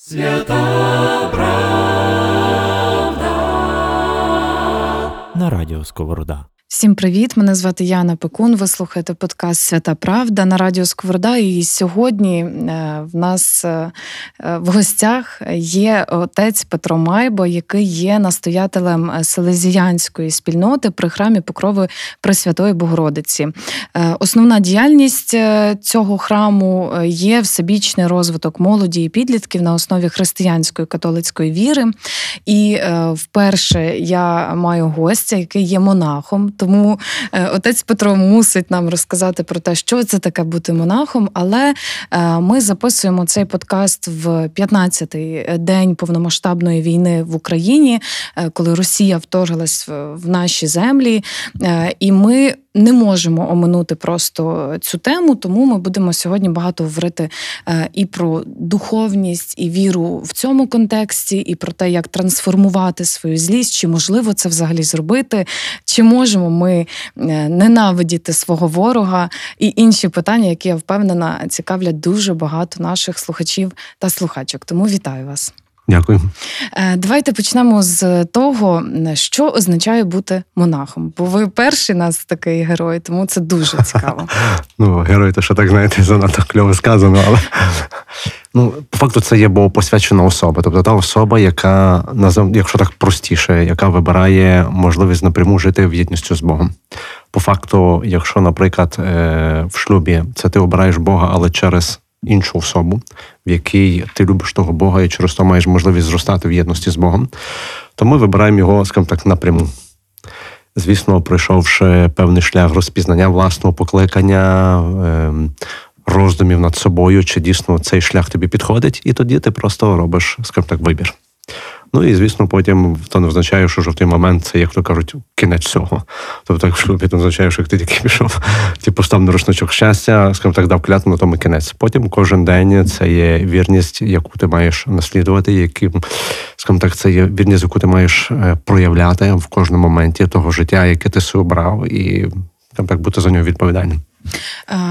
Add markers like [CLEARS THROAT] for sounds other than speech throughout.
Свята правда на радіо Сковорода. Всім привіт! Мене звати Яна Пекун. Ви слухаєте подкаст Свята Правда на Радіо Сковорода. І сьогодні е, в нас е, в гостях є отець Петро Майбо, який є настоятелем селезіянської спільноти при храмі Покрови Пресвятої Богородиці. Е, основна діяльність цього храму є всебічний розвиток молоді і підлітків на основі християнської католицької віри. І вперше я маю гостя, який є монахом. Тому е, отець Петро мусить нам розказати про те, що це таке бути монахом. Але е, ми записуємо цей подкаст в 15-й день повномасштабної війни в Україні, е, коли Росія вторглась в наші землі, і ми не можемо оминути просто цю тему, тому ми будемо сьогодні багато говорити е, і про духовність, і віру в цьому контексті, і про те, як трансформувати свою злість, чи можливо це взагалі зробити, чи можемо ми е, ненавидіти свого ворога і інші питання, які я впевнена цікавлять дуже багато наших слухачів та слухачок. Тому вітаю вас. Дякую. Е, давайте почнемо з того, що означає бути монахом. Бо ви перший нас такий герой, тому це дуже [LAUGHS] цікаво. Ну, герой, то що так знаєте, занадто кльово сказано, але [LAUGHS] ну, по факту це є посвячена особа. Тобто та особа, яка якщо так простіше, яка вибирає можливість напряму жити в єдністю з Богом. По факту, якщо, наприклад, е, в шлюбі це ти обираєш Бога, але через іншу особу, в якій ти любиш того Бога і через то маєш можливість зростати в єдності з Богом, то ми вибираємо його, скажімо так, напряму. Звісно, пройшовши певний шлях розпізнання власного покликання, ем, роздумів над собою, чи дійсно цей шлях тобі підходить, і тоді ти просто робиш, скажімо так, вибір. Ну і звісно, потім то не означає, що в той момент це, як то кажуть, кінець всього. Тобто, якщо це означає, що як ти тільки [LAUGHS] пішов, ти постав на рушничок щастя, скажімо так, дав клятву, на тому кінець. Потім кожен день це є вірність, яку ти маєш наслідувати, яким, скажімо так, це є вірність, яку ти маєш е, проявляти в кожному моменті того життя, яке ти собі обрав, і скажімо так бути за нього відповідальним.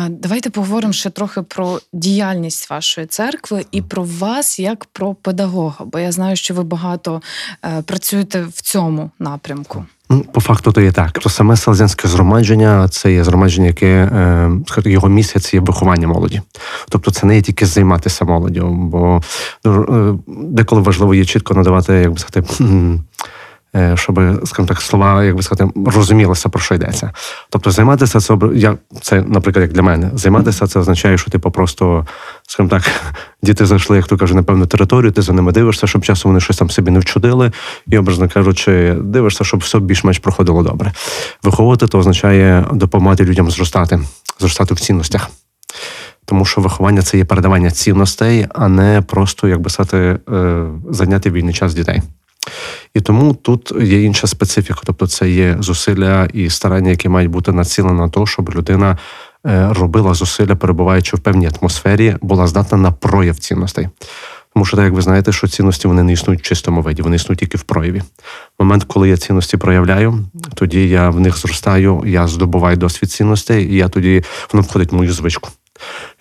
Давайте поговоримо ще трохи про діяльність вашої церкви і про вас як про педагога, бо я знаю, що ви багато е, працюєте в цьому напрямку. Ну, по факту то є так. То саме селезянське згромадження це є згромадження, яке е, його місце це є виховання молоді. Тобто це не є тільки займатися молоддю, бо ну, е, деколи важливо є чітко надавати, як би сказати. [CLEARS THROAT] Е, щоб, скажімо так, слова, як би сказати, розумілося, про що йдеться. Тобто, займатися це я це, наприклад, як для мене, займатися це означає, що типу просто, скажімо так, [LAUGHS] діти зайшли, як то кажуть, на певну територію, ти за ними дивишся, щоб часом вони щось там собі не вчудили, і, образно кажучи, дивишся, щоб все більш-менш проходило добре. Виховувати то означає допомагати людям зростати, зростати в цінностях. Тому що виховання це є передавання цінностей, а не просто, як би сказати, е, зайняти вільний час дітей. І тому тут є інша специфіка, тобто це є зусилля і старання, які мають бути націлені на те, щоб людина е, робила зусилля, перебуваючи в певній атмосфері, була здатна на прояв цінностей. Тому що, так як ви знаєте, що цінності вони не існують в чистому виді, вони існують тільки в прояві. Момент, коли я цінності проявляю, тоді я в них зростаю, я здобуваю досвід цінностей, і я тоді воно входить в мою звичку.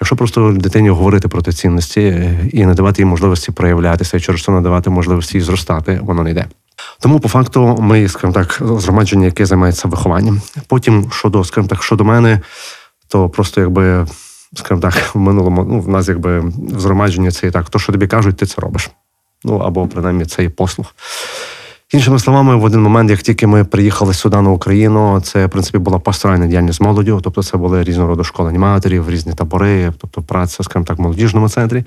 Якщо просто дитині говорити про ті цінності е, і надавати їй можливості проявлятися, і через це надавати можливості зростати, воно не йде. Тому по факту ми, скажімо так, згромадження, яке займається вихованням. Потім щодо, скажімо так, щодо мене, то просто якби, скажімо так, в минулому ну, в нас якби в згромадженні це і так, то, що тобі кажуть, ти це робиш. Ну або принаймні це є послуг. Іншими словами, в один момент, як тільки ми приїхали сюди на Україну, це в принципі була пасторальна діяльність молоддю, тобто це були різного роду школи аніматорів, різні табори, тобто праця, скажімо так, в молодіжному центрі.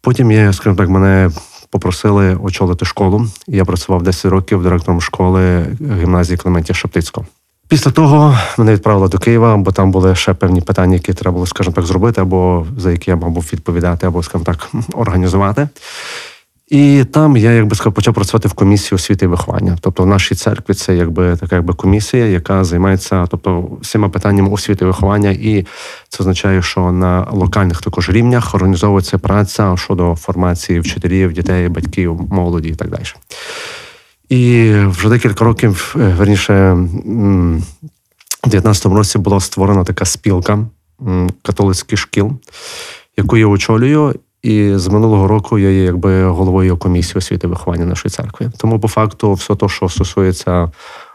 Потім я, скажімо так, мене попросили очолити школу. Я працював 10 років директором школи гімназії Клементія Шептицького. Після того мене відправили до Києва, бо там були ще певні питання, які треба було, скажімо так, зробити, або за які я мав був відповідати, або, скажімо так, організувати. І там я якби сказав, почав працювати в комісії освіти і виховання. Тобто в нашій церкві це якби така якби комісія, яка займається тобто всіма питаннями освіти і виховання, і це означає, що на локальних також рівнях організовується праця щодо формації вчителів, дітей, батьків, молоді і так далі. І вже декілька років, е, верніше, у 19-му році була створена така спілка католицьких шкіл, яку я очолюю. І з минулого року я є якби головою комісії освіти і виховання нашої церкви. Тому, по факту, все те, що стосується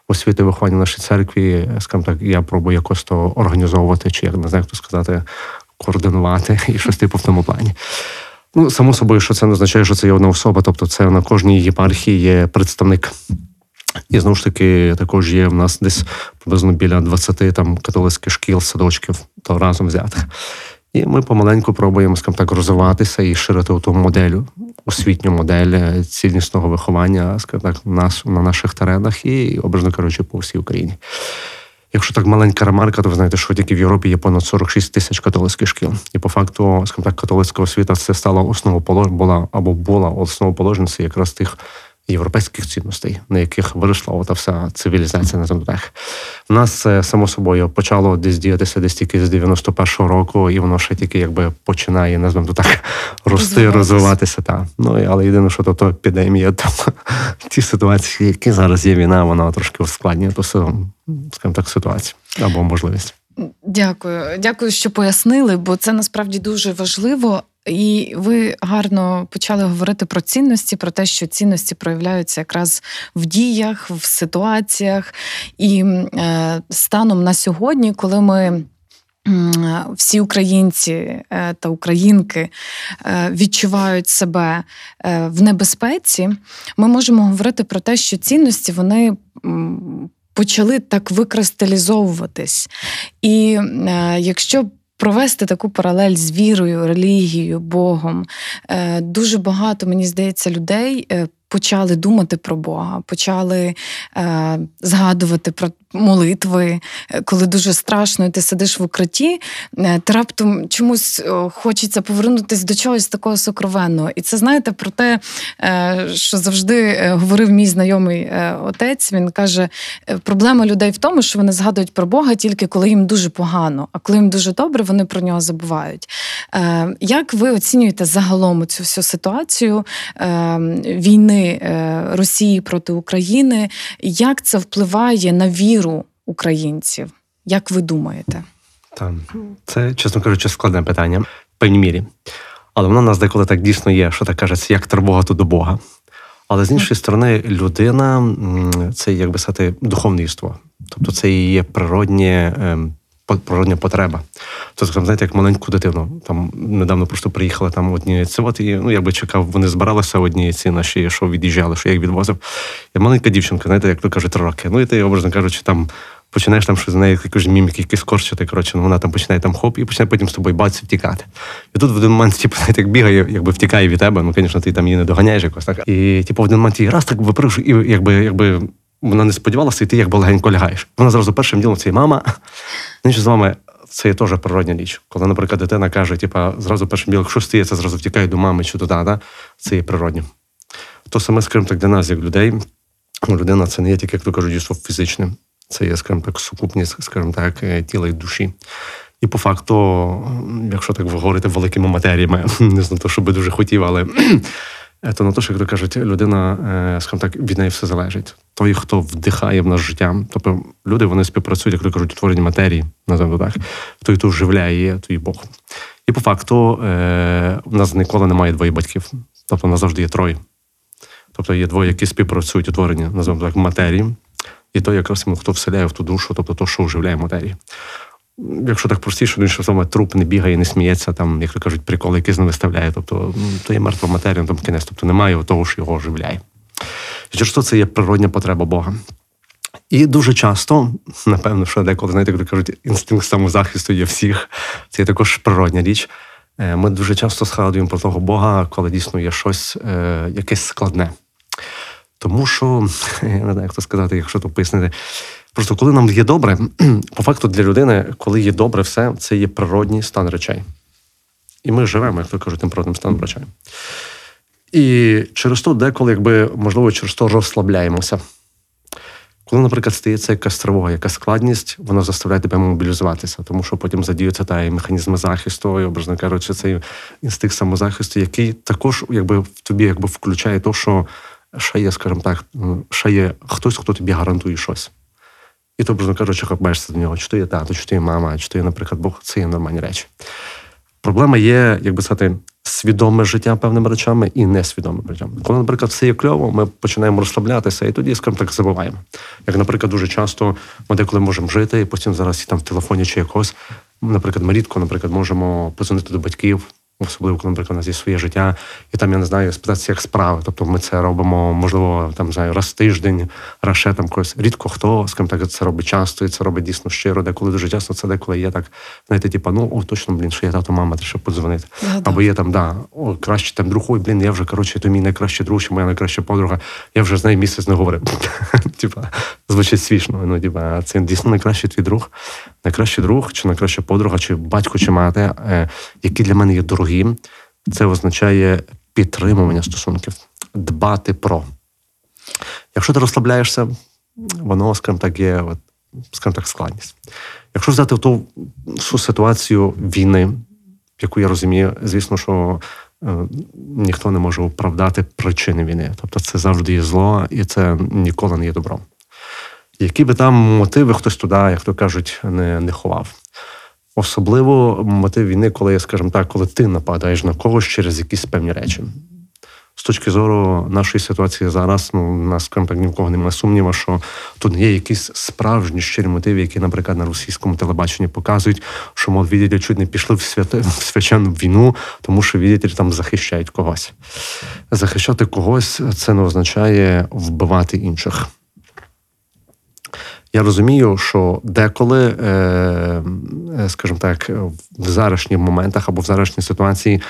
освіти і виховання нашої церкві, скажімо так, я пробую якось то організовувати, чи як не знаю, як то сказати, координувати і щось типу в тому плані. Ну, само собою, що це не означає, що це є одна особа, тобто це на кожній єпархії є представник. І знову ж таки, також є в нас десь приблизно біля 20 там католицьких шкіл, садочків, то разом взятих. І ми помаленьку пробуємо скажімо так розвиватися і ширити ту модель, освітню модель цілісного виховання, скажімо так, нас на наших теренах і, образно кажучи, по всій Україні. Якщо так маленька ремарка, то ви знаєте, що тільки в Європі є понад 46 тисяч католицьких шкіл. І по факту, скажімо так, католицька освіта це стала основополож... була або була основоположницею якраз тих європейських цінностей, на яких виросла ота вся цивілізація на землях. У нас це само собою почало десь діятися десь тільки з 91-го року, і воно ще тільки якби починає, назвемо то так, рости, Розвиватися. Та. Ну, але єдине, що то, то епідемія, то [LAUGHS] ті ситуації, які зараз є війна, вона трошки ускладнює силу, скажімо так, ситуацію або можливість. Дякую, дякую, що пояснили, бо це насправді дуже важливо. І ви гарно почали говорити про цінності, про те, що цінності проявляються якраз в діях, в ситуаціях. І е, станом на сьогодні, коли ми. Всі українці е, та українки е, відчувають себе е, в небезпеці. Ми можемо говорити про те, що цінності вони почали так викристалізовуватись. І якщо провести таку паралель з вірою, релігією, Богом, е, дуже багато, мені здається, людей. е, Почали думати про Бога, почали е, згадувати про молитви, Е, коли дуже страшно, і ти сидиш в укритті, е, ти раптом чомусь хочеться повернутися до чогось такого сокровенного. І це знаєте про те, е, що завжди говорив мій знайомий отець. Він каже: проблема людей в тому, що вони згадують про Бога тільки коли їм дуже погано, а коли їм дуже добре, вони про нього забувають. Як ви оцінюєте загалом цю всю ситуацію війни Росії проти України? Як це впливає на віру українців? Як ви думаєте? Там це, чесно кажучи, складне питання в певній мірі. Але воно в нас деколи так дійсно є, що так кажеться, як тривога то до Бога. Але з іншої сторони, людина це, як би сказати, духовне іство. Тобто це її природнє, ем, природня потреба. Тобто, скажімо, знаєте, як маленьку дитину. Там недавно просто приїхали там одні це. От і ну я би чекав, вони збиралися одні ці наші, що від'їжджали, що я їх відвозив. І маленька дівчинка, знаєте, як то кажуть, три роки. Ну і ти, образно кажучи, там починаєш там щось з неї якусь міміки, якісь корчити, коротше, ну вона там починає там хоп, і починає потім з тобою бац втікати. І тут в один момент, типу, як бігає, якби втікає від тебе, ну, звісно, ти там її не доганяєш якось так. І типу, в один момент її раз так випривши, і якби, якби вона не сподівалася, і ти якби легенько лягаєш. Вона зразу першим ділом це мама. Знаєш, з вами це є теж природня річ. Коли, наприклад, дитина каже, типа, зразу першим ділом, що стається, зразу втікає до мами чи туди, да? це є природньо. То саме, скажімо так, для нас, як людей, ну, людина це не є тільки, як то кажуть, дійство фізичне. Це є, скажімо так, сукупність, скажімо так, е, тіла і душі. І по факту, якщо так говорити великими матеріями, [LAUGHS] не знаю, то, що би дуже хотів, але то на те, що, як то кажуть, людина, е, скажімо так, від неї все залежить. Той, хто вдихає в наш життя, тобто люди вони співпрацюють, як то кажуть, у творенні матерії, називаємо так, той, хто вживляє її, то Бог. І по факту е, в нас ніколи немає двоє батьків. Тобто, у нас завжди є троє. Тобто є двоє, які співпрацюють у творенні, називаємо так, матерії, і той, якраз хто вселяє в ту душу, тобто то, що вживляє матерії. Якщо так простіше, ну, що саме труп не бігає, не сміється, там, як то кажуть, приколи якісь не виставляє. Тобто, то є мертва матерія, ну, там кінець, тобто немає того, що його оживляє. То це є природня потреба Бога. І дуже часто, напевно, що деколи, знаєте, то кажуть, інстинкт самозахисту є всіх, це є також природня річ. Е, Ми дуже часто згадуємо про того Бога, коли дійсно є щось е, якесь складне. Тому що, [LAUGHS] я не знаю, як це сказати, якщо то пояснити. Просто коли нам є добре, [CLEARS THROAT] по факту для людини, коли є добре все, це є природній стан речей. І ми живемо, як то кажуть, тим природним станом речей. І через то деколи, якби, можливо, через то розслабляємося. Коли, наприклад, стається якась тривога, якась складність, вона заставляє тебе мобілізуватися, тому що потім задіються та і механізми захисту, і, образно кажучи, цей інстинкт самозахисту, який також якби, в тобі якби, включає те, що ще є, скажімо так, ще є хтось, хто тобі гарантує щось. І ти, образно кажучи, хапаєшся до нього, чи то є тато, чи то є мама, чи то є, наприклад, Бог, це є нормальні речі. Проблема є, як би сказати, свідоме життя певними речами і несвідоме життям. Коли, наприклад, все є кльово, ми починаємо розслаблятися, і тоді, скажімо так, забуваємо. Як, наприклад, дуже часто ми деколи можемо жити, і потім зараз і там в телефоні чи якось. Наприклад, ми рідко, наприклад, можемо позвонити до батьків, особливо, коли, наприклад, у нас є своє життя, і там я не знаю, спитатися, як справи. Тобто ми це робимо, можливо, там знаю, раз в тиждень, раз ще там когось. Рідко хто, скажімо так, це робить часто, і це робить дійсно щиро. Деколи дуже часто це деколи є так, знаєте, типа, ну о, точно, блін, що я тато, мама, треба подзвонити. Згадав. Або є там, да, о, краще там друг, ой, блін, я вже коротше, то мій найкращий друг, чи моя найкраща подруга. Я вже з нею місяць не говорив. [LAUGHS] Типа, звучить смішно. Ну, типа, це дійсно найкращий твій друг, найкращий друг, чи найкраща подруга, чи батько, чи мати, е, які для мене є дорогі. Це означає підтримування стосунків, дбати про. Якщо ти розслабляєшся, воно, скажімо так, є, скажімо так, складність. Якщо взяти ту ситуацію війни, яку я розумію, звісно, що е, ніхто не може оправдати причини війни. Тобто це завжди є зло, і це ніколи не є добром. Які би там мотиви хтось туди, як то кажуть, не, не ховав. Особливо мотив війни, коли, скажімо так, коли ти нападаєш на когось через якісь певні речі. З точки зору нашої ситуації зараз, ну, нас, скажімо так, ні в кого немає сумніва, що тут є якісь справжні щирі мотиви, які, наприклад, на російському телебаченні показують, що, мов, видите, чуть не пішли в, святе, в священну війну, тому що, видите, там захищають когось. Захищати когось це не означає вбивати інших. Я розумію, що деколи, е, е, скажімо так, в зарашніх моментах або в зарашній ситуації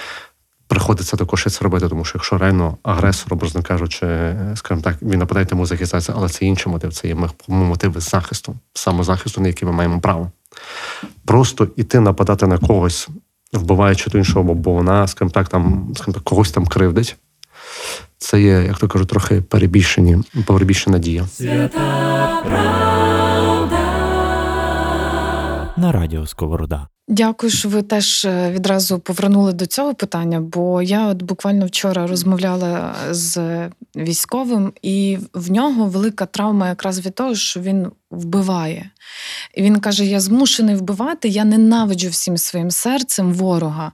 приходиться також це робити, тому що якщо реально агресор, образно кажучи, е, скажімо так, він нападає, тому захистається, але це інший мотив, це є мотиви захисту, самозахисту, на який ми маємо право. Просто іти нападати на когось, вбиваючи ту іншого, бо вона, скажімо так, там, скажімо так, когось там кривдить. Це є, як то кажуть, трохи перебільшені, перебільшена дія. На радіо Сковорода. Дякую, що ви теж е, відразу повернули до цього питання, бо я от буквально вчора розмовляла з військовим, і в нього велика травма якраз від того, що він вбиває. І він каже: Я змушений вбивати, я ненавиджу всім своїм серцем ворога,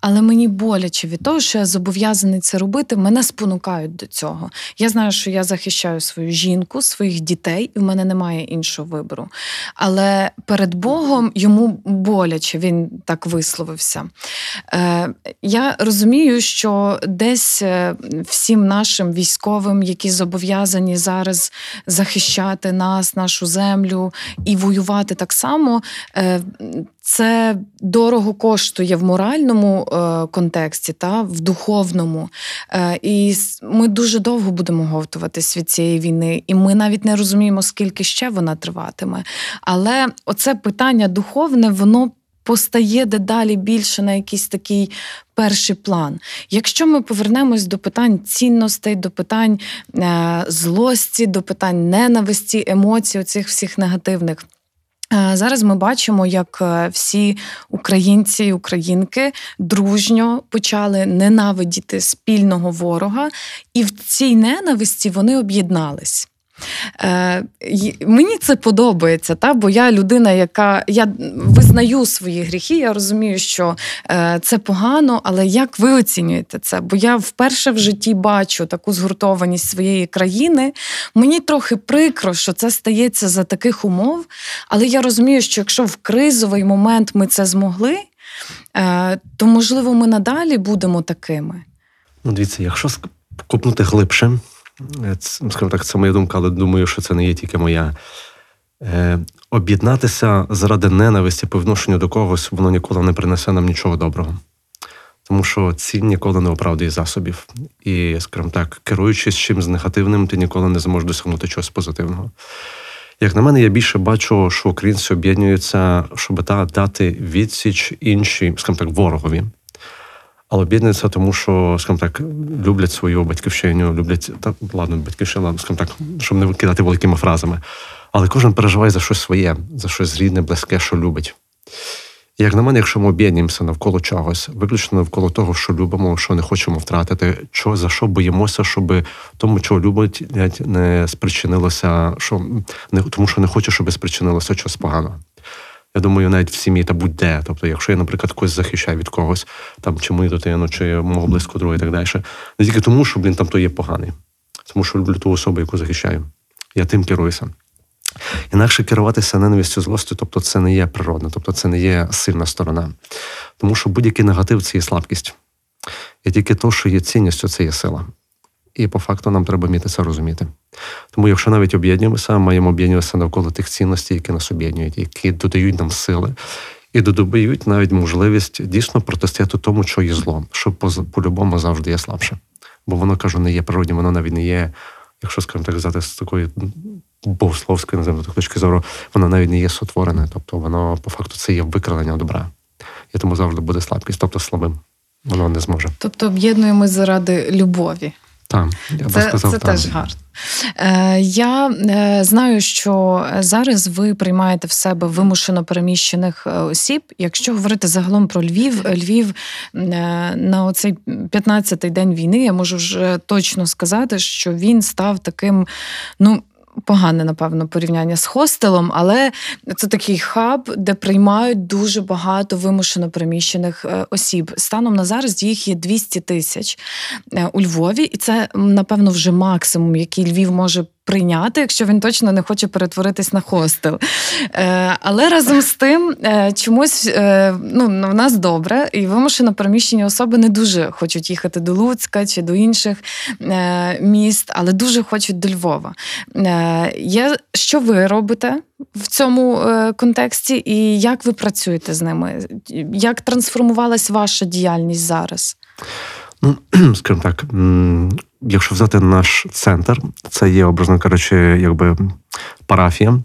але мені боляче від того, що я зобов'язаний це робити, мене спонукають до цього. Я знаю, що я захищаю свою жінку, своїх дітей, і в мене немає іншого вибору. Але перед Богом йому боляче, він так висловився. Е, я розумію, що десь е, всім нашим військовим, які зобов'язані зараз захищати нас, нашу землю і воювати так само. е, Це дорого коштує в моральному е, контексті та в духовному. Е, І ми дуже довго будемо говтуватись від цієї війни, і ми навіть не розуміємо, скільки ще вона триватиме. Але оце питання духовне, воно постає дедалі більше на якийсь такий перший план. Якщо ми повернемось до питань цінностей, до питань е, злості, до питань ненависті, емоцій, оцих всіх негативних. Е, Зараз ми бачимо, як е, всі українці і українки дружньо почали ненавидіти спільного ворога, і в цій ненависті вони об'єднались. Е, мені це подобається, та? бо я людина, яка я визнаю свої гріхи, я розумію, що е, це погано, але як ви оцінюєте це? Бо я вперше в житті бачу таку згуртованість своєї країни. Мені трохи прикро, що це стається за таких умов, але я розумію, що якщо в кризовий момент ми це змогли, е, то можливо ми надалі будемо такими. Ну, дивіться, якщо копнути глибше, скажімо так, це моя думка, але думаю, що це не є тільки моя. Е, об'єднатися заради ненависті по відношенню до когось, воно ніколи не принесе нам нічого доброго. Тому що ціль ніколи не оправдує засобів. І, скажімо так, керуючись чимось негативним, ти ніколи не зможеш досягнути чогось позитивного. Як на мене, я більше бачу, що українці об'єднуються, щоб та дати відсіч іншій, скажімо так, ворогові. Але об'єднуються, тому що, скажімо так, люблять свою батьківщину, люблять та ладно, батьківщина, скажімо так, щоб не викидати великими фразами. Але кожен переживає за щось своє, за щось рідне, близьке, що любить. І як на мене, якщо ми об'єднуємося навколо чогось, виключно навколо того, що любимо, що не хочемо втратити, що за що боїмося, щоб тому, чого любить, не спричинилося, що не тому, що не хочу, щоб спричинилося щось погано. Я думаю, навіть в сім'ї та будь-де. Тобто, якщо я, наприклад, когось захищаю від когось, там чи мою дитину, чи мого близького друга і так далі, не тільки тому, що блін, там то є поганий, тому що люблю ту особу, яку захищаю. Я тим керуюся. Інакше керуватися ненавистю злостю, тобто це не є природне, тобто це не є сильна сторона. Тому що будь-який негатив це є слабкість. І тільки то, що є цінністю, це є сила. І по факту нам треба вміти це розуміти. Тому, якщо навіть об'єднуємося, маємо об'єднуватися навколо тих цінностей, які нас об'єднують, які додають нам сили, і додають навіть можливість дійсно протистояти тому, що є злом, що по-любому завжди є слабше. Бо воно кажу, не є природнім, воно навіть не є, якщо скажімо так сказати, з такої богословської називаємо точки зору, воно навіть не є сотворене. Тобто воно по факту це є викрадення добра. І тому завжди буде слабкість, тобто слабим. Воно не зможе. Тобто об'єднуємо заради любові. Так, я це, би сказав, це так. теж гарно. Е, Я е, знаю, що зараз ви приймаєте в себе вимушено переміщених е, осіб. Якщо говорити загалом про Львів, Львів на оцей 15-й день війни, я можу вже точно сказати, що він став таким, ну погане, напевно, порівняння з хостелом, але це такий хаб, де приймають дуже багато вимушено переміщених е, осіб. Станом на зараз їх є 200 тисяч е, у Львові, і це напевно вже максимум, який Львів може прийняти, якщо він точно не хоче перетворитись на хостел. Е, Але разом з тим, е, чомусь е, ну, в нас добре, і вимушено переміщені особи не дуже хочуть їхати до Луцька чи до інших е, міст, але дуже хочуть до Львова. Е, є, Що ви робите? В цьому е, контексті, і як ви працюєте з ними? Як трансформувалась ваша діяльність зараз? Ну, [CLEARS THROAT] скажімо так, якщо взяти наш центр, це є, образно кажучи, якби парафія.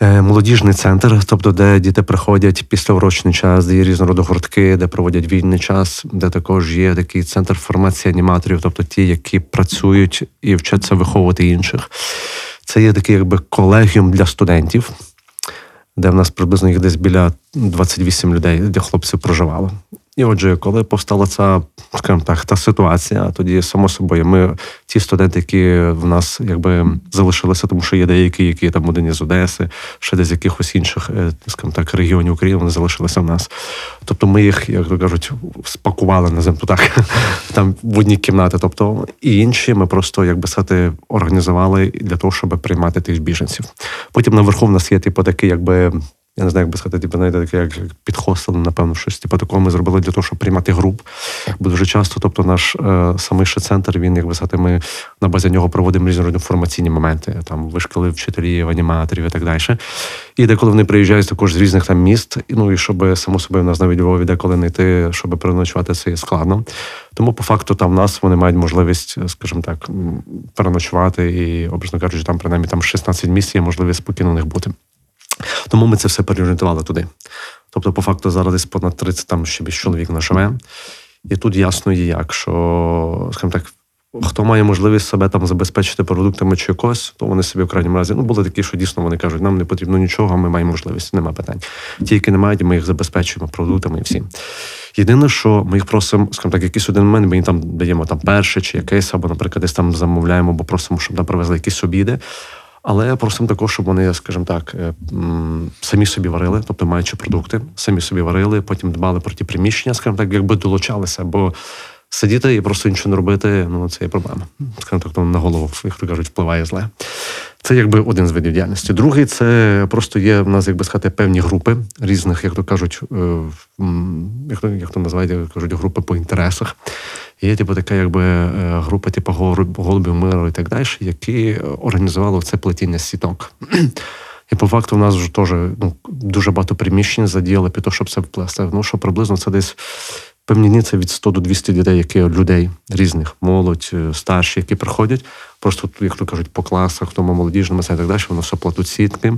Е, молодіжний центр, тобто, де діти приходять після урочний час, де є різного гуртки, де проводять вільний час, де також є такий центр формації аніматорів, тобто ті, які працюють і вчаться виховувати інших. Це є такий якби колегіум для студентів, де в нас приблизно їх десь біля 28 людей, де хлопців проживало. І отже, коли повстала ця, скажімо так, та ситуація, тоді само собою ми ті студенти, які в нас якби залишилися, тому що є деякі, які там один з Одеси, ще десь якихось інших, е, скажімо так, регіонів України, вони залишилися в нас. Тобто ми їх, як то кажуть, спакували на землю так, [LAUGHS] там в одній кімнаті. Тобто і інші ми просто, як би сказати, організували для того, щоб приймати тих біженців. Потім наверху в нас є типу такий, якби я не знаю, як би сказати, типу, знаєте, таке, як під хостелом, напевно, щось. Типу, такого ми зробили для того, щоб приймати груп. Бо дуже часто, тобто, наш е, самий ще центр, він, як би сказати, ми на базі нього проводимо різні інформаційні моменти, там вишколи вчителів, аніматорів і так далі. І деколи вони приїжджають також з різних там міст, і, ну і щоб само собою в нас навіть Львові деколи не йти, щоб переночувати, це складно. Тому по факту там в нас вони мають можливість, скажімо так, переночувати і, образно кажучи, там принаймні там 16 місць є можливість спокійно у них бути. Тому ми це все переорієнтували туди. Тобто, по факту, зараз десь понад 30 там ще більше чоловік на живе. І тут ясно є як, що, скажімо так, хто має можливість себе там забезпечити продуктами чи якось, то вони собі в крайньому разі. Ну, були такі, що дійсно вони кажуть, нам не потрібно нічого, ми маємо можливість, нема питань. Ті, які не мають, ми їх забезпечуємо продуктами і всі. Єдине, що ми їх просимо, скажімо так, якийсь один момент, ми їм там даємо там перше чи якесь, або, наприклад, десь там замовляємо, або просимо, щоб нам привезли якісь обіди. Але просимо також, щоб вони, скажімо так, е, самі собі варили, тобто маючи продукти, самі собі варили, потім дбали про ті приміщення, скажімо так, якби долучалися. Бо сидіти і просто нічого не робити ну це є проблема. Так, на голову, як то кажуть, впливає зле. Це якби один з видів діяльності. Другий це просто є в нас, як би сказати, певні групи різних, як то кажуть, е, як то як то називають, як кажуть, групи по інтересах. Є типу така, якби е, група, типу голубів миру і так далі, які організували це плетіння сіток. І по факту в нас вже теж ну, дуже багато приміщень задіяли під те, щоб це вплести. Ну що приблизно це десь певні від 100 до 200 дітей, які людей різних, молодь, е, старші, які приходять. Просто, як то кажуть, по класах, тому молодіжному і так далі, воно все платуть сітки,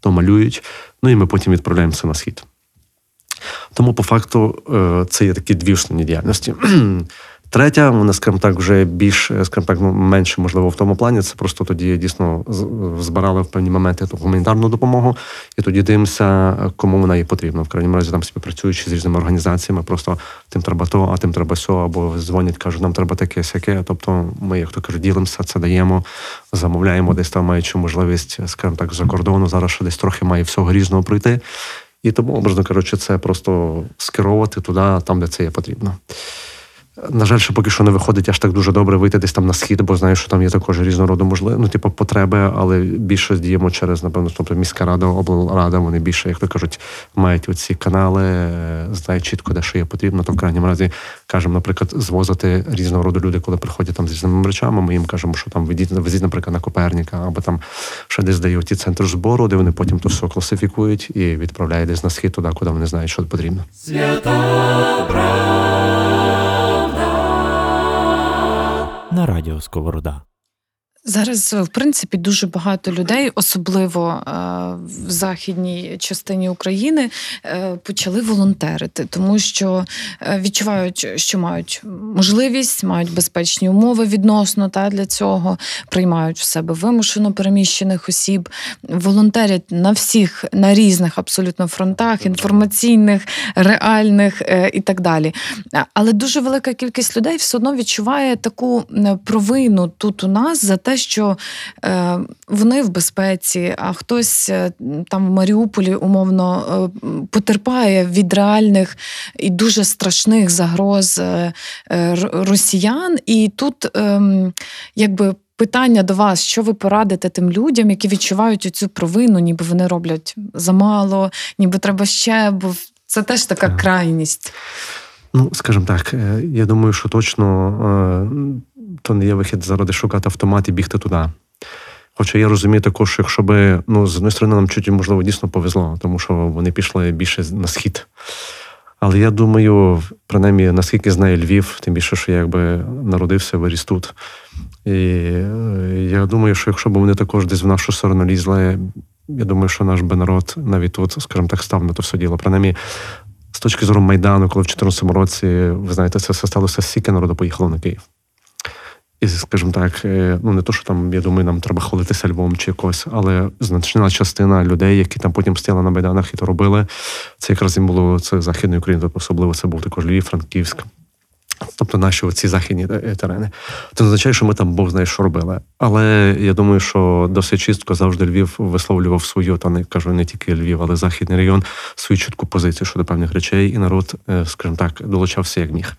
то малюють. Ну і ми потім відправляємося на схід. Тому, по факту, е, це є такі дві основні діяльності. [CLEARS THROAT] Третя, вона, скажімо так, вже більш, скажімо так, менше, можливо, в тому плані. Це просто тоді дійсно збирали в певні моменти ту гуманітарну допомогу, і тоді дивимося, кому вона є потрібна. В крайньому разі там співпрацюючи з різними організаціями, просто тим треба то, а тим треба сьо, або дзвонять, кажуть, нам треба таке сяке. Тобто ми, як то кажуть, ділимося, це даємо, замовляємо десь там, маючи можливість, скажімо так, за кордону. Зараз ще десь трохи має всього різного пройти. І тому, образно кажучи, це просто скеровувати туди, там, де це є потрібно. На жаль, ще поки що не виходить аж так дуже добре вийти десь там на схід, бо знаю, що там є також різного роду можливо, ну, типу, потреби, але більше діємо через, напевно, тобто міська рада, облрада, вони більше, як то кажуть, мають оці канали, е, знають чітко, де що є потрібно. То в крайньому разі кажемо, наприклад, звозити різного роду люди, коли приходять там з різними речами. Ми їм кажемо, що там везіть, везіть, наприклад, на Коперніка, або там ще десь дають ті центр збору, де вони потім то все класифікують і відправляють десь на схід туди, куди вони знають, що потрібно. На радіо Сковорода. Зараз, в принципі, дуже багато людей, особливо е, в західній частині України, е, почали волонтерити, тому що е, відчувають, що мають можливість, мають безпечні умови відносно та для цього, приймають в себе вимушено переміщених осіб, волонтерять на всіх на різних абсолютно фронтах, інформаційних, реальних е, і так далі. Але дуже велика кількість людей все одно відчуває таку е, провину тут у нас за те, що е, вони в безпеці, а хтось е, там в Маріуполі умовно е, потерпає від реальних і дуже страшних загроз росіян. І тут ем, якби. Питання до вас, що ви порадите тим людям, які відчувають цю провину, ніби вони роблять замало, ніби треба ще, бо це теж така Так. крайність. Ну, скажімо так, я думаю, що точно то не є вихід заради шукати автомат і бігти туди. Хоча я розумію також, що якщо би, ну, з однієї сторони, нам чуть, можливо, дійсно повезло, тому що вони пішли більше на схід. Але я думаю, принаймні, наскільки знає Львів, тим більше, що я якби народився, виріс тут. І е, я думаю, що якщо б вони також десь в нашу сторону лізли, я думаю, що наш би народ навіть тут, скажімо так, став на то все діло. Принаймні, з точки зору Майдану, коли в 2014 році, ви знаєте, це все сталося, стільки народу поїхало на Київ. Скажімо так, е, ну не то, що там, я думаю, нам треба хвалитися Львом чи якось, але значна частина людей, які там потім стояли на Майданах і то робили, це якраз їм було це Західної України, тобто особливо це був також Львів, Франківськ. Тобто наші оці західні е, терени. Це означає, що ми там Бог знає, що робили. Але я думаю, що досить чітко завжди Львів висловлював свою, та не кажу не тільки Львів, але західний район, свою чітку позицію щодо певних речей, і народ, е, скажімо так, долучався як міг.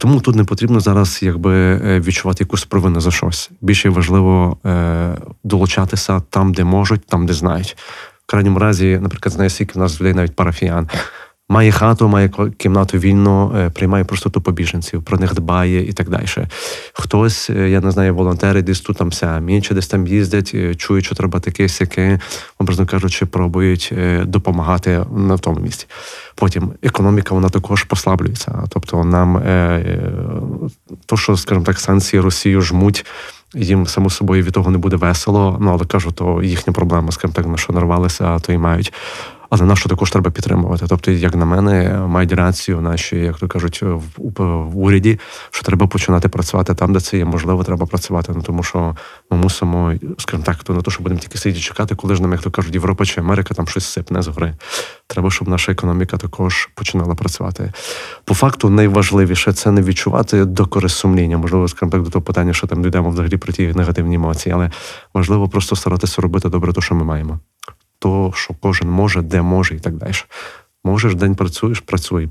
Тому тут не потрібно зараз якби е, відчувати якусь провину за щось. Більше важливо е, долучатися там, де можуть, там, де знають. В крайньому разі, наприклад, знаю скільки в нас людей навіть парафіян. Має хату, має кімнату вільно, е, приймає просто тупо біженців, про них дбає і так далі. Хтось, е, я не знаю, волонтери десь тут там ся, інші десь там їздять, е, чують, що треба таке сяке, образно кажучи, пробують допомагати на тому місці. Потім економіка вона також послаблюється. Тобто нам то, що, скажімо так, санкції Росію жмуть. Їм само собою від того не буде весело. Ну але кажу, то їхня проблема, скажімо так, на що нарвалися, то і мають. Але нашу також треба підтримувати. Тобто, як на мене, мають рацію наші, як то кажуть, в, в уряді, що треба починати працювати там, де це є можливо, треба працювати. Ну тому що ми мусимо, скажімо так, то не то, що будемо тільки сидіти чекати, коли ж нам, як то кажуть, Європа чи Америка там щось сипне згори. Треба, щоб наша економіка також починала працювати. По факту, найважливіше це не відчувати докори сумління. Можливо, скажімо так, до того питання, що там дійдемо взагалі про ті негативні емоції, але важливо просто старатися робити добре, те, що ми маємо то, що кожен може, де може, і так далі. Можеш день працюєш, працюй.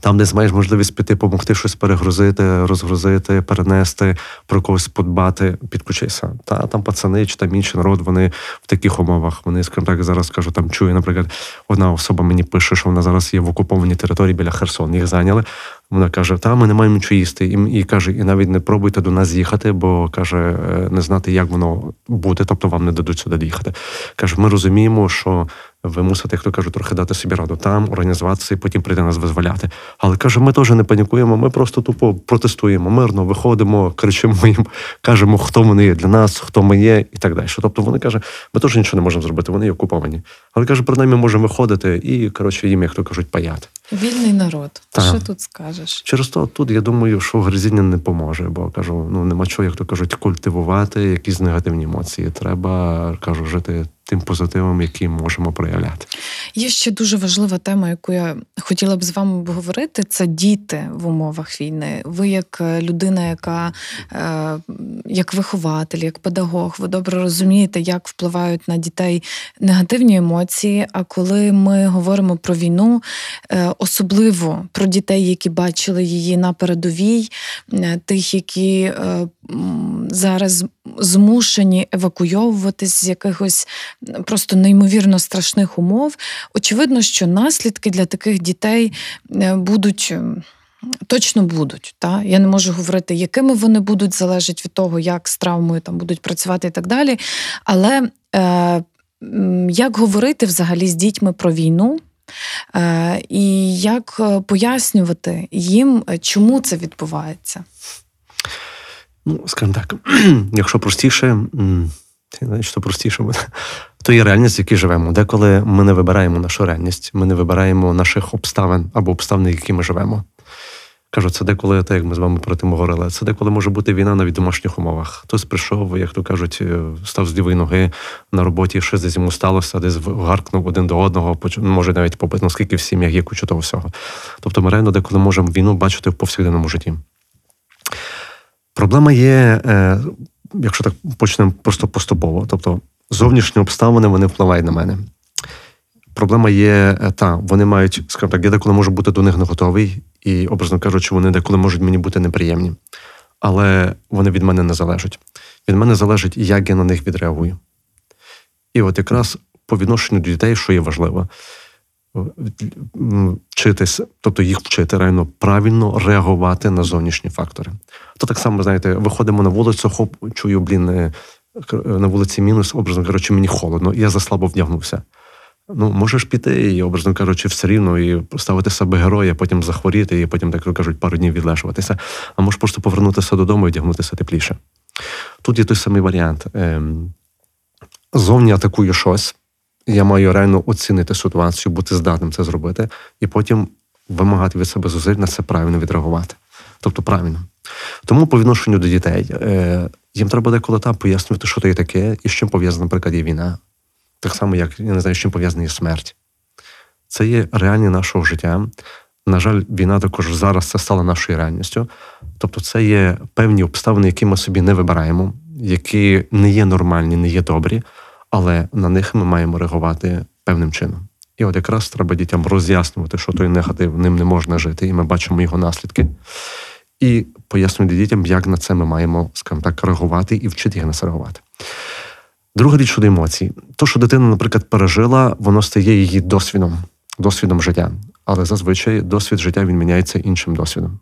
Там, де маєш можливість піти, допомогти щось перегрузити, розгрузити, перенести, про когось подбати, підключися. Та там пацани чи там інший народ, вони в таких умовах. Вони, скажімо так, зараз кажу, там чую, наприклад, одна особа мені пише, що вона зараз є в окупованій території біля Херсон. Їх зайняли. Вона каже: та ми не маємо нічого їсти. І, і каже, і навіть не пробуйте до нас їхати, бо каже, е, не знати, як воно буде, тобто вам не дадуть сюди їхати. Каже, ми розуміємо, що ви мусите, як то кажуть, трохи дати собі раду там, організуватися і потім прийти нас визволяти. Але каже, ми теж не панікуємо, ми просто тупо протестуємо мирно, виходимо, кричимо їм, кажемо, хто вони є для нас, хто ми є, і так далі. Тобто вони каже, ми теж нічого не можемо зробити, вони є окуповані. Але каже, принаймні можемо виходити і, коротше, їм, як то кажуть, паяти. Вільний народ. Так. Що тут скажеш? Через то тут я думаю, що гризіння не поможе, бо кажу, ну нема чого, як то кажуть, культивувати якісь негативні емоції. Треба кажу, жити тим позитивом, який можемо проявляти. Є ще дуже важлива тема, яку я хотіла б з вами обговорити. Це діти в умовах війни. Ви, як е, людина, яка е, як вихователь, як педагог, ви добре розумієте, як впливають на дітей негативні емоції. А коли ми говоримо про війну, е, особливо про дітей, які бачили її на передовій, тих, які зараз змушені евакуйовуватись з якихось просто неймовірно страшних умов. Очевидно, що наслідки для таких дітей е, будуть. ем, Точно будуть, та я не можу говорити, якими вони будуть, залежить від того, як з травмою там будуть працювати і так далі. Але е, як говорити взагалі з дітьми про війну, е, і як е, пояснювати їм, е, чому це відбувається? Ну, скажімо так, [CLEARS THROAT] якщо простіше, що простіше буде, то є реальність, в якій живемо. Деколи ми не вибираємо нашу реальність, ми не вибираємо наших обставин або обставин, які ми живемо. Кажу, це деколи, так як ми з вами про тим говорили, це деколи може бути війна навіть в домашніх умовах. Хтось прийшов, як то кажуть, е, став з лівої ноги на роботі, щось десь йому сталося, десь гаркнув один до одного, може навіть побити, наскільки в сім'ях є куча того всього. Тобто ми реально деколи можемо війну бачити в повсякденному житті. Проблема є, е, якщо так почнемо просто поступово. Тобто, зовнішні обставини вони впливають на мене. Проблема є е, та, вони мають, скажімо так, я деколи можу бути до них не готовий, і, образно кажучи, вони деколи можуть мені бути неприємні. Але вони від мене не залежать. Від мене залежить, як я на них відреагую. І от якраз по відношенню до дітей, що є важливо, м, вчитись, тобто їх вчити реально правильно реагувати на зовнішні фактори. То так само, знаєте, виходимо на вулицю, хоп, чую, блін, е, кр- на вулиці мінус, образно кажучи, мені холодно, я заслабо вдягнувся. Ну, можеш піти і, образно кажучи, все рівно і поставити себе героя, потім захворіти, і потім, так кажуть, пару днів відлежуватися. А можеш просто повернутися додому і вдягнутися тепліше. Тут є той самий варіант. Ем, зовні атакує щось, я маю реально оцінити ситуацію, бути здатним це зробити, і потім вимагати від себе зусиль на це правильно відреагувати. Тобто правильно. Тому по відношенню до дітей е, їм треба деколи там пояснювати, що то є таке, і з чим пов'язана, наприклад, є війна. Так само, як я не знаю, з чим пов'язана є смерть. Це є реальні нашого життя. На жаль, війна також зараз це стала нашою реальністю. Тобто, це є певні обставини, які ми собі не вибираємо, які не є нормальні, не є добрі, але на них ми маємо реагувати певним чином. І от якраз треба дітям роз'яснювати, що той негатив ним не можна жити, і ми бачимо його наслідки. І пояснювати дітям, як на це ми маємо, скажімо так, реагувати і вчити їх на це реагувати. Друга річ щодо емоцій. То, що дитина, наприклад, пережила, воно стає її досвідом, досвідом життя. Але зазвичай досвід життя він міняється іншим досвідом.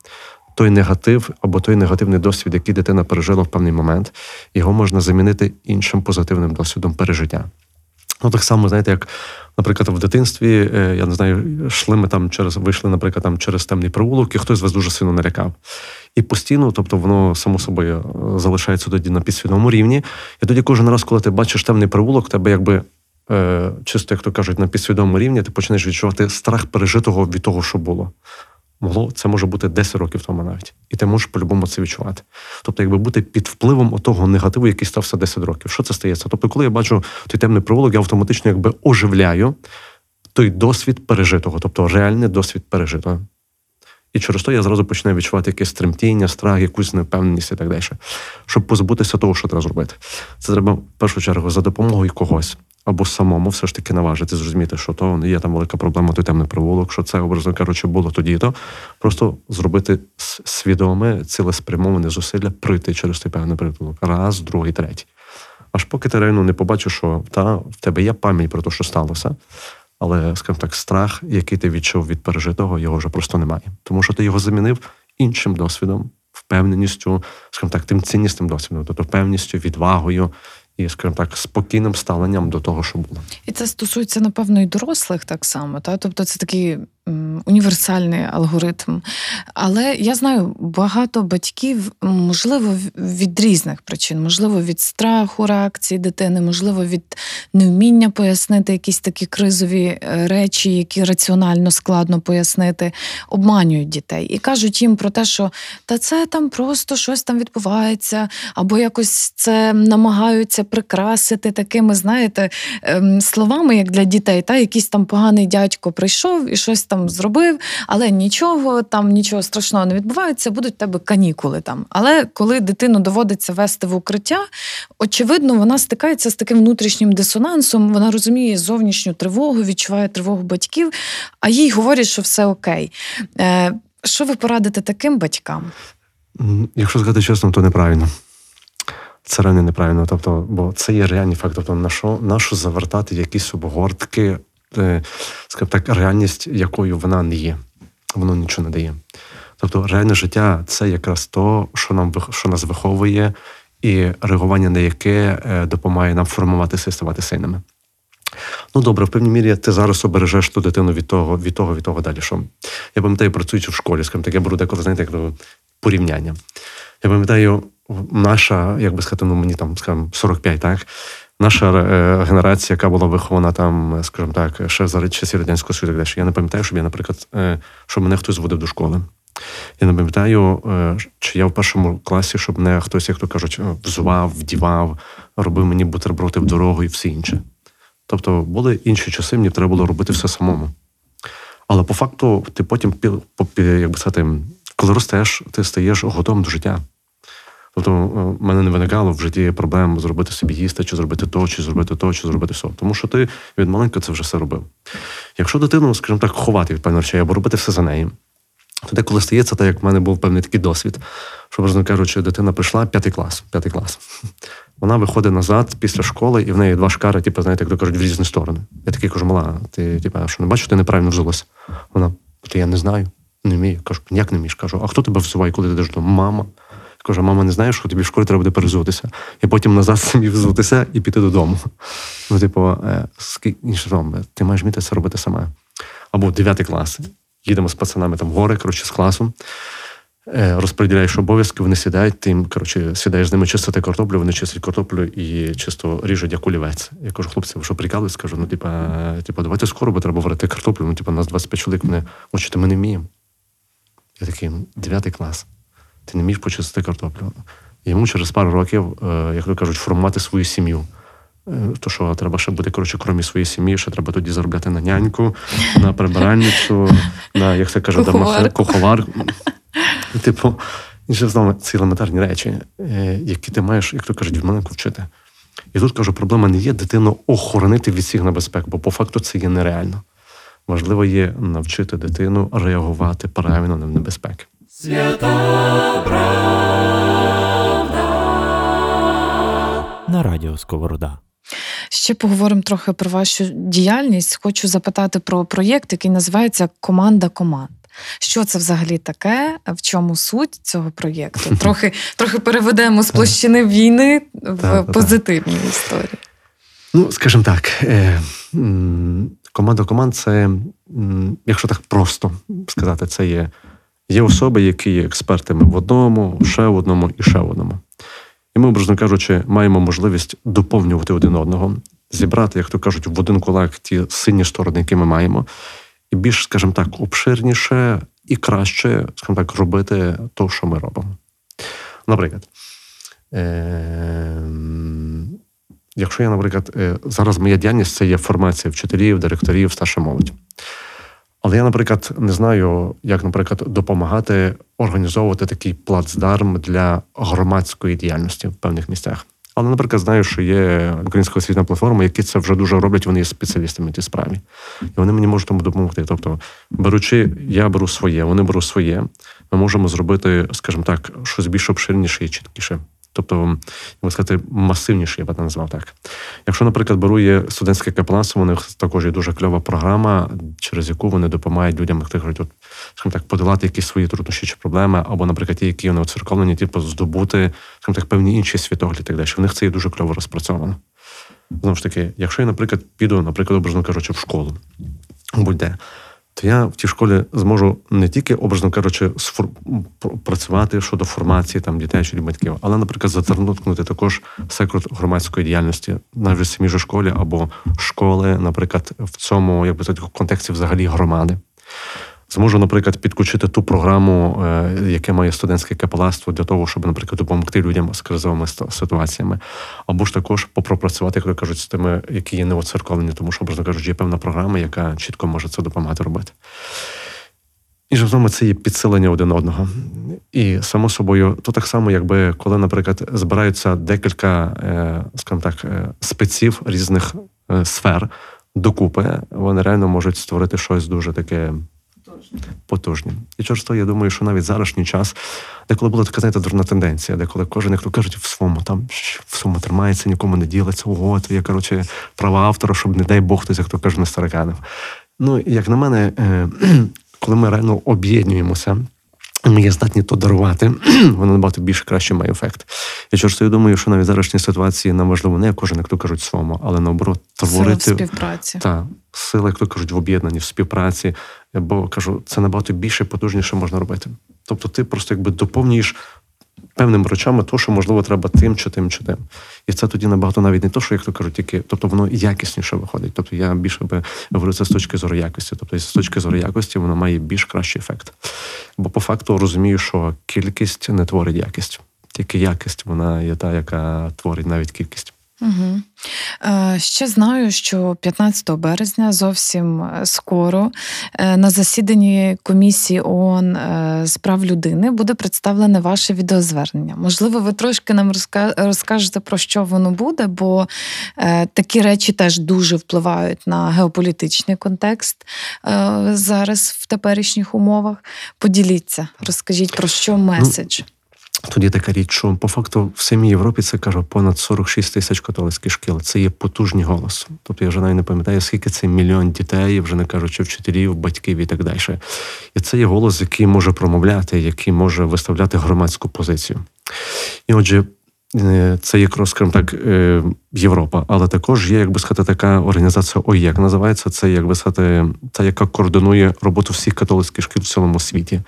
Той негатив або той негативний досвід, який дитина пережила в певний момент, його можна замінити іншим позитивним досвідом пережиття. Ну, так само, знаєте, як, наприклад, в дитинстві, е, я не знаю, йшли ми там через, вийшли, наприклад, там через темний провулок, і хтось з вас дуже сильно налякав. І постійно, тобто, воно само собою е, залишається тоді на підсвідомому рівні. І тоді кожен раз, коли ти бачиш темний провулок, тебе якби е, чисто, як то кажуть, на підсвідомому рівні, ти почнеш відчувати страх пережитого від того, що було. Могло це може бути 10 років тому навіть, і ти можеш по-любому це відчувати. Тобто, якби бути під впливом того негативу, який стався 10 років. Що це стається? Тобто, коли я бачу той темний провулок, я автоматично якби оживляю той досвід пережитого, тобто реальний досвід пережитого. І через то я зразу починаю відчувати якесь тремтіння, страх, якусь невпевненість і так далі. Щоб позбутися того, що треба зробити. Це треба в першу чергу за допомогою когось або самому все ж таки наважити, зрозуміти, що то є там велика проблема, той темний провулок, що це, образно кажучи, було тоді, то просто зробити свідоме, цілеспрямоване зусилля пройти через той певний притулок. Раз, другий, третій. Аж поки ти реально не побачиш, що та в тебе є пам'ять про те, що сталося, але, скажімо так, страх, який ти відчув від пережитого, його вже просто немає. Тому що ти його замінив іншим досвідом, впевненістю, скажімо так, тим ціннісним досвідом, тобто певністю, відвагою і, скажімо так, спокійним ставленням до того, що було. І це стосується, напевно, і дорослих так само. Та? Тобто це такий універсальний алгоритм. Але я знаю, багато батьків, можливо, від різних причин, можливо, від страху реакції дитини, можливо, від невміння пояснити якісь такі кризові е, речі, які раціонально складно пояснити, обманюють дітей і кажуть їм про те, що та це там просто щось там відбувається, або якось це намагаються прикрасити такими, знаєте, ем, словами, як для дітей, та якийсь там поганий дядько прийшов і щось там зробив, але нічого там нічого страшного не відбувається, будуть в тебе канікули там. Але коли дитину доводиться вести в укриття, очевидно, вона стикається з таким внутрішнім дисонансом. Вона розуміє зовнішню тривогу, відчуває тривогу батьків, а їй говорять, що все окей. Е, що ви порадите таким батькам? Якщо сказати чесно, то неправильно. Це реально неправильно. Тобто, бо це є реальний факт. Тобто, на що, на що завертати якісь обгортки, скажімо так, реальність, якою вона не є. Воно нічого не дає. Тобто, реальне життя це якраз то, що нам що нас виховує, і реагування на яке е, допомагає нам формуватися і ставати сильними. Ну добре, в певній мірі ти зараз обережеш ту дитину від того, від того, від того далі. Що я пам'ятаю, працюючи в школі, скажімо так, я беру деколи, знаєте, як порівняння. Я пам'ятаю, наша, як би сказати, ну мені там, скажімо, 45, так? Наша е, генерація, яка була вихована там, скажімо так, ще за часів Радянського і далі. Я не пам'ятаю, щоб я, наприклад, е, щоб мене хтось водив до школи. Я не пам'ятаю, е, чи я в першому класі, щоб мене хтось, як то кажуть, е, взував, вдівав, робив мені бутерброди в дорогу і все інше. Тобто були інші часи, мені треба було робити все самому. Але по факту, ти потім, як сказати, коли ростеш, ти стаєш готовим до життя. Тобто, е, в мене не виникало в житті проблем зробити собі їсти, чи зробити то, чи зробити то, чи зробити все. Тому що ти від маленька це вже все робив. Якщо дитину, скажімо так, ховати від певних речей або робити все за нею, то деколи стається, так як в мене був певний такий досвід, що, образно кажучи, дитина прийшла п'ятий клас, п'ятий клас. [LAUGHS] Вона виходить назад після школи, і в неї два шкари, типу, знаєте, як то кажуть, в різні сторони. Я такий кажу, мала, ти типу, що не бачиш, ти неправильно взулася. Вона, то я не знаю, не вмію. Кажу, як не вмієш? Кажу, а хто тебе взуває, коли ти йдеш додому? Мама. Я кажу, мама, не знаєш, що тобі в школі треба буде перезутися. І потім назад самі взутися і піти додому. Ну, типу, е, інше словом, ти маєш вміти це робити сама. Або 9 клас. Їдемо з пацанами там в гори, коротше, з класом. Е, розподіляєш обов'язки, вони сідають, ти коротше, сідаєш з ними чистити картоплю, вони чистять картоплю і чисто ріжуть як олівець. Я кажу, хлопці, ви що прикалуєтесь? Кажу, ну, типа, типа, давайте скоро, бо треба варити картоплю. Ну, типа, нас 25 чоловік, вони очі, ми не вміємо. Я такий, дев'ятий клас. Ти не вмієш почистити картоплю. Йому через пару років, е, як то кажуть, формувати свою сім'ю. Е, То що треба ще бути, коротше, крім своєї сім'ї, ще треба тоді заробляти на няньку, на прибиральницю, на, як це каже, Куховарку. куховар. Типу, інше знову, це елементарні речі, е, які ти маєш, як то кажуть, від маленьку вчити. І тут кажу, проблема не є дитину охоронити від всіх небезпек, бо по факту це є нереально. Важливо є навчити дитину реагувати правильно на небезпеки. На радіо Сковорода. Ще поговоримо трохи про вашу діяльність. Хочу запитати про проєкт, який називається Команда команд. Що це взагалі таке? В чому суть цього проєкту? [LAUGHS] Трохи, трохи переведемо з площини війни в Так, позитивні історії. Ну, скажімо так, е, команда команд це, якщо так просто сказати, це є, є особи, які є експертами в одному, ще в одному і ще в одному. І ми, образно кажучи, маємо можливість доповнювати один одного, зібрати, як то кажуть, в один кулак ті сильні сторони, які ми маємо, і більш, скажімо так, обширніше і краще, скажімо так, робити те, що ми робимо. Наприклад, ем, якщо я, наприклад, е, зараз моя діяльність це є формація вчителів, директорів, старша молодь. Але я, наприклад, не знаю, як, наприклад, допомагати організовувати такий плацдарм для громадської діяльності в певних місцях. Але, наприклад, знаю, що є українська освітня платформа, які це вже дуже роблять, вони є спеціалістами в цій справі. І вони мені можуть тому допомогти. Тобто, беручи, я беру своє, вони беруть своє, ми можемо зробити, скажімо так, щось більш обширніше і чіткіше. Тобто, як сказати, масивніші, я би назвав так. Якщо, наприклад, беру є студентське капеланство, у них також є дуже кльова програма, через яку вони допомагають людям, як кажуть, от, скажімо так, подолати якісь свої труднощі чи проблеми, або, наприклад, ті, які вони оцерковлені, типу, здобути, скажімо так, певні інші світогляди і так далі. У них це є дуже кльово розпрацьовано. Знову ж таки, якщо я, наприклад, піду, наприклад, образно кажучи, в школу, будь-де, то я в тій школі зможу не тільки, образно кажучи, сфор... працювати щодо формації там дітей чи батьків, але, наприклад, затернуткнути також секрет громадської діяльності навіть в самій школі або школи, наприклад, в цьому як би контексті взагалі громади. Зможу, наприклад, підключити ту програму, е, яке має студентське капеланство для того, щоб, наприклад, допомогти людям з кризовими ситуаціями, або ж також попропрацювати, як кажуть, з тими, які є неоцерковлені, тому що, образно кажучи, є певна програма, яка чітко може це допомагати робити. І тому це є підсилення один одного. І само собою, то так само, якби коли, наприклад, збираються декілька, е, скажімо так, е, спеців різних сфер докупи, вони реально можуть створити щось дуже таке потужні. І через то я думаю, що навіть зарашній час, деколи була така знаєте, дурна тенденція, деколи кожен, як то кажуть, в своєму там в своєму тримається, нікому не ділиться, ого, то є коротше права автора, щоб не дай Бог хтось, як то каже, не стариканив. Ну, як на мене, е, [CLEARS THROAT] коли ми реально об'єднуємося. Ми є здатні то дарувати, [CLEARS THROAT] воно набагато більше краще має ефект. Я через я думаю, що навіть зараз ситуації нам важливо не кожен, як то кажуть, своєму, але наоборот, Сила в співпраці. та сила, як то кажуть, в об'єднанні, в співпраці. Бо кажу, це набагато більше, потужніше можна робити. Тобто, ти просто якби доповнюєш певними речами, то, що можливо треба тим чи тим чи тим. І це тоді набагато навіть не то, що як то кажуть, тільки тобто воно якісніше виходить. Тобто я більше би говорю це з точки зору якості. Тобто, з точки зору якості воно має більш кращий ефект. Бо по факту розумію, що кількість не творить якість. Тільки якість вона є та, яка творить навіть кількість. Угу. Ще знаю, що 15 березня зовсім е, скоро е, на засіданні комісії ООН з прав людини буде представлене ваше відеозвернення. Можливо, ви трошки нам розка- розкажете про що воно буде, бо такі речі теж дуже впливають на геополітичний контекст зараз в теперішніх умовах. Поділіться, розкажіть про що меседж. Тоді така річ, що по факту в самій Європі це кажу понад 46 тисяч католицьких шкіл. Це є потужний голос. Тобто я вже навіть не пам'ятаю, скільки це мільйон дітей, вже не кажучи вчителів, батьків і так далі. І це є голос, який може промовляти, який може виставляти громадську позицію. І отже. е, Це якраз, скажімо так, е, Європа, але також є, як би сказати, така організація ОЄК. Називається це, як би сказати, та, яка координує роботу всіх католицьких шкіл в цілому світі.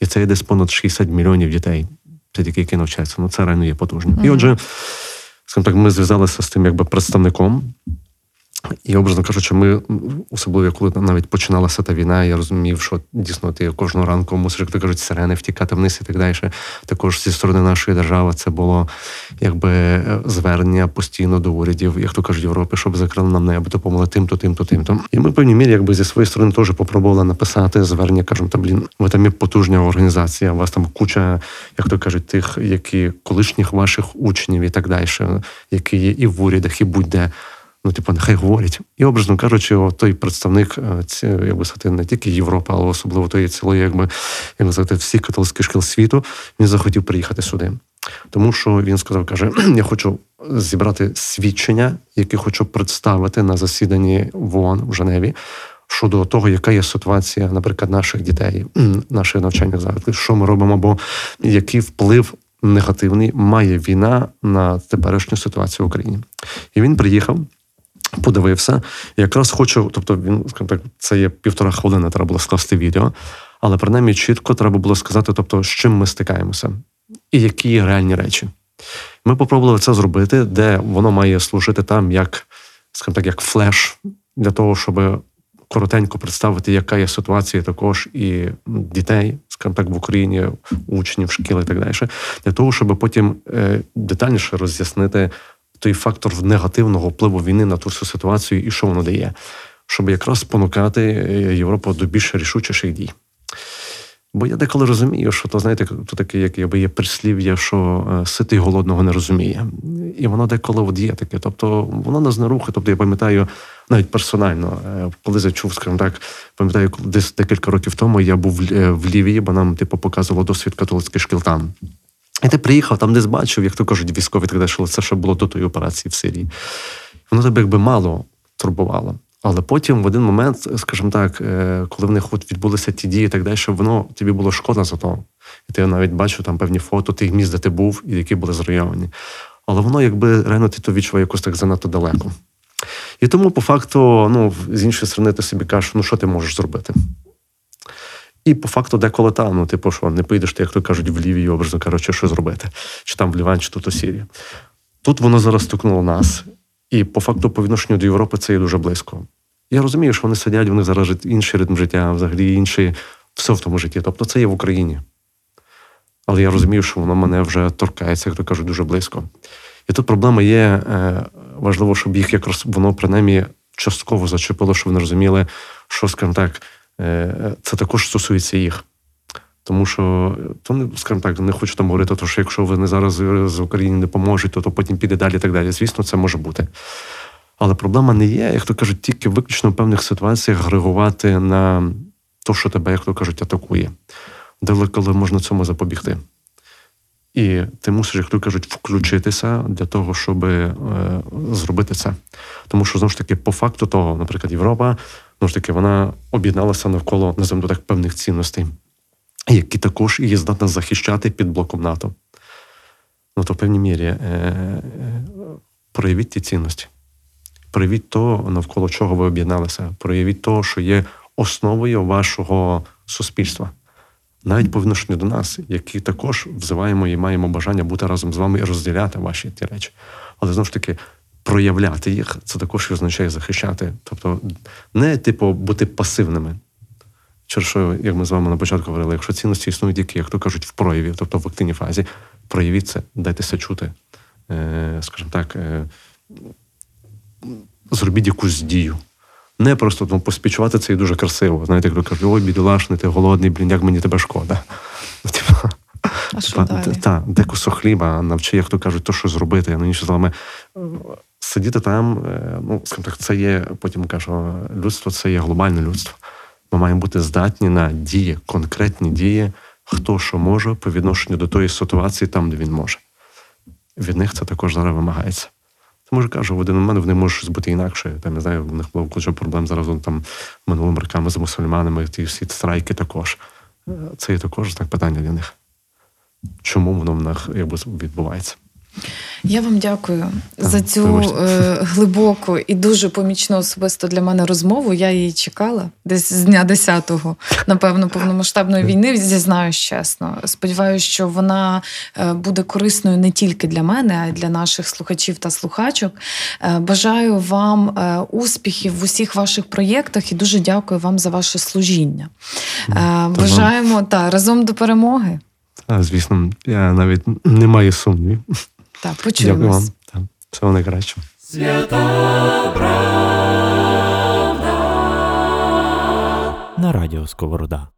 І це є десь понад 60 мільйонів дітей це тільки які навчаються. Ну це реально є потужно. І отже, скажімо так, ми зв'язалися з тим якби представником. І образно кажучи, ми особливо коли навіть починалася та війна, я розумів, що дійсно ти кожного ранку мусиш, як то кажуть, сирени втікати вниз і так далі. Також зі сторони нашої держави це було якби е, звернення постійно до урядів, як то кажуть, Європи, щоб закрили нам небо, допомогли тим-то, тим-то, тим-то. І ми в певній мірі, якби зі своєї сторони теж попробували написати звернення, кажемо, та блін, ви там є потужна організація, у вас там куча, як то кажуть, тих, які колишніх ваших учнів і так далі, які є і в урядах, і будь-де. Ну, типу, нехай говорять. І образно кажучи, о, той представник е, ці, як би сказати, не тільки Європи, але особливо тої цілої, якби як сказати, всіх католицьких шкіл світу, він захотів приїхати сюди. Тому що він сказав, каже: я хочу зібрати свідчення, які хочу представити на засіданні в ООН в Женеві. Щодо того, яка є ситуація, наприклад, наших дітей, наших навчальних закладів, що ми робимо, або який вплив негативний має війна на теперішню ситуацію в Україні. І він приїхав, подивився. Якраз хочу, тобто він, так, це є півтора хвилини, треба було скласти відео, але принаймні чітко треба було сказати, тобто, з чим ми стикаємося, і які реальні речі. Ми попробували це зробити, де воно має служити там як, скажімо так, як флеш для того, щоб коротенько представити, яка є ситуація також і дітей, скажімо так, в Україні, учнів, шкіл і так далі, для того, щоб потім е, детальніше роз'яснити той фактор негативного впливу війни на ту ситуацію і що воно дає, щоб якраз спонукати е, Європу до більш рішучіших дій. Бо я деколи розумію, що то знаєте, то таке, як якби є прислів'я, що е, ситий голодного не розуміє. І воно деколи от є таке. Тобто воно нас не рухає. Тобто я пам'ятаю навіть персонально, е, коли зачув, скажімо так, пам'ятаю, десь декілька років тому я був в Лівії, бо нам типу показувало досвід католицьких шкіл там. І ти приїхав, там десь бачив, як то кажуть, військові так далі, це ще було до тої операції в Сирії. Воно тебе якби мало турбувало. Але потім в один момент, скажімо так, е, коли в них от відбулися ті дії і так далі, воно тобі було шкода за то. І ти навіть бачив там певні фото тих міст, де ти був, і які були зруйновані. Але воно якби реально ти то відчуває якось так занадто далеко. І тому, по факту, ну, з іншої сторони, ти собі кажеш, ну що ти можеш зробити? І по факту деколи там, ну, типу, що не поїдеш ти, як то кажуть, в Лівію, образно кажучи, що зробити, чи там в Ліван, чи тут у Сірії. Тут воно зараз стукнуло нас, і по факту, по відношенню до Європи, це є дуже близько. Я розумію, що вони сидять, вони зараз інший ритм життя, взагалі інший, все в тому житті. Тобто це є в Україні. Але я розумію, що воно мене вже торкається, як то кажуть, дуже близько. І тут проблема є, е, важливо, щоб їх якраз воно принаймні частково зачепило, щоб вони розуміли, що, скажімо так, це також стосується їх. Тому що, то скажімо так, не хочу там говорити, то, що якщо вони зараз з України не поможуть, то, то потім піде далі і так далі. Звісно, це може бути. Але проблема не є, як то кажуть, тільки виключно в певних ситуаціях реагувати на те, що тебе, як то кажуть, атакує. Коли можна цьому запобігти. І ти мусиш, як то кажуть, включитися для того, щоб е, зробити це. Тому що знову ж таки, по факту того, наприклад, Європа, знову ж таки, вона об'єдналася навколо називаємо так певних цінностей, які також її здатна захищати під блоком НАТО. Ну, то в певній мірі е, е, проявіть ті цінності, проявіть то, навколо чого ви об'єдналися, проявіть то, що є основою вашого суспільства навіть по відношенню до нас, які також взиваємо і маємо бажання бути разом з вами і розділяти ваші ті речі. Але знову ж таки, проявляти їх це також і означає захищати. Тобто, не типу бути пасивними. Через що, як ми з вами на початку говорили, якщо цінності існують тільки, як то кажуть, в прояві, тобто в активній фазі, проявіть це, дайтеся чути, е, скажімо так, е, зробіть якусь дію. Не просто ну, поспічувати це і дуже красиво. Знаєте, як кажуть, ой, бідолашний, ти голодний, блін, як мені тебе шкода. [LAUGHS] Ну, далі? та, де кусок хліба, навчи, як то кажуть, то, що зробити. Ну, інші словами, е, сидіти там, е, ну, скажімо так, це є, потім кажу, людство це є глобальне людство. Ми маємо бути здатні на дії, конкретні дії, хто що може по відношенню до тої ситуації, там, де він може. Від них це також зараз вимагається. Тому ж кажу, в один момент вони можуть бути інакше. Там не знаю, в них було куча проблем зараз там минулими роками з мусульманами, ті всі страйки також. Е, Це є також так питання для них. Чому воно в них якби відбувається? Я вам дякую Так, за цю е, глибоку і дуже помічну особисто для мене розмову. Я її чекала десь з дня 10-го, напевно, повномасштабної війни. Зізнаюсь чесно. Сподіваюся, що вона е, буде корисною не тільки для мене, а й для наших слухачів та слухачок. Е, Бажаю вам е, успіхів в усіх ваших проєктах і дуже дякую вам за ваше служіння. Е, Бажаємо та разом до перемоги. Та, звісно, я навіть не маю сумнівів. Так, Дякую почуємось. вам. Так, всього найкращого. На радіо Сковорода.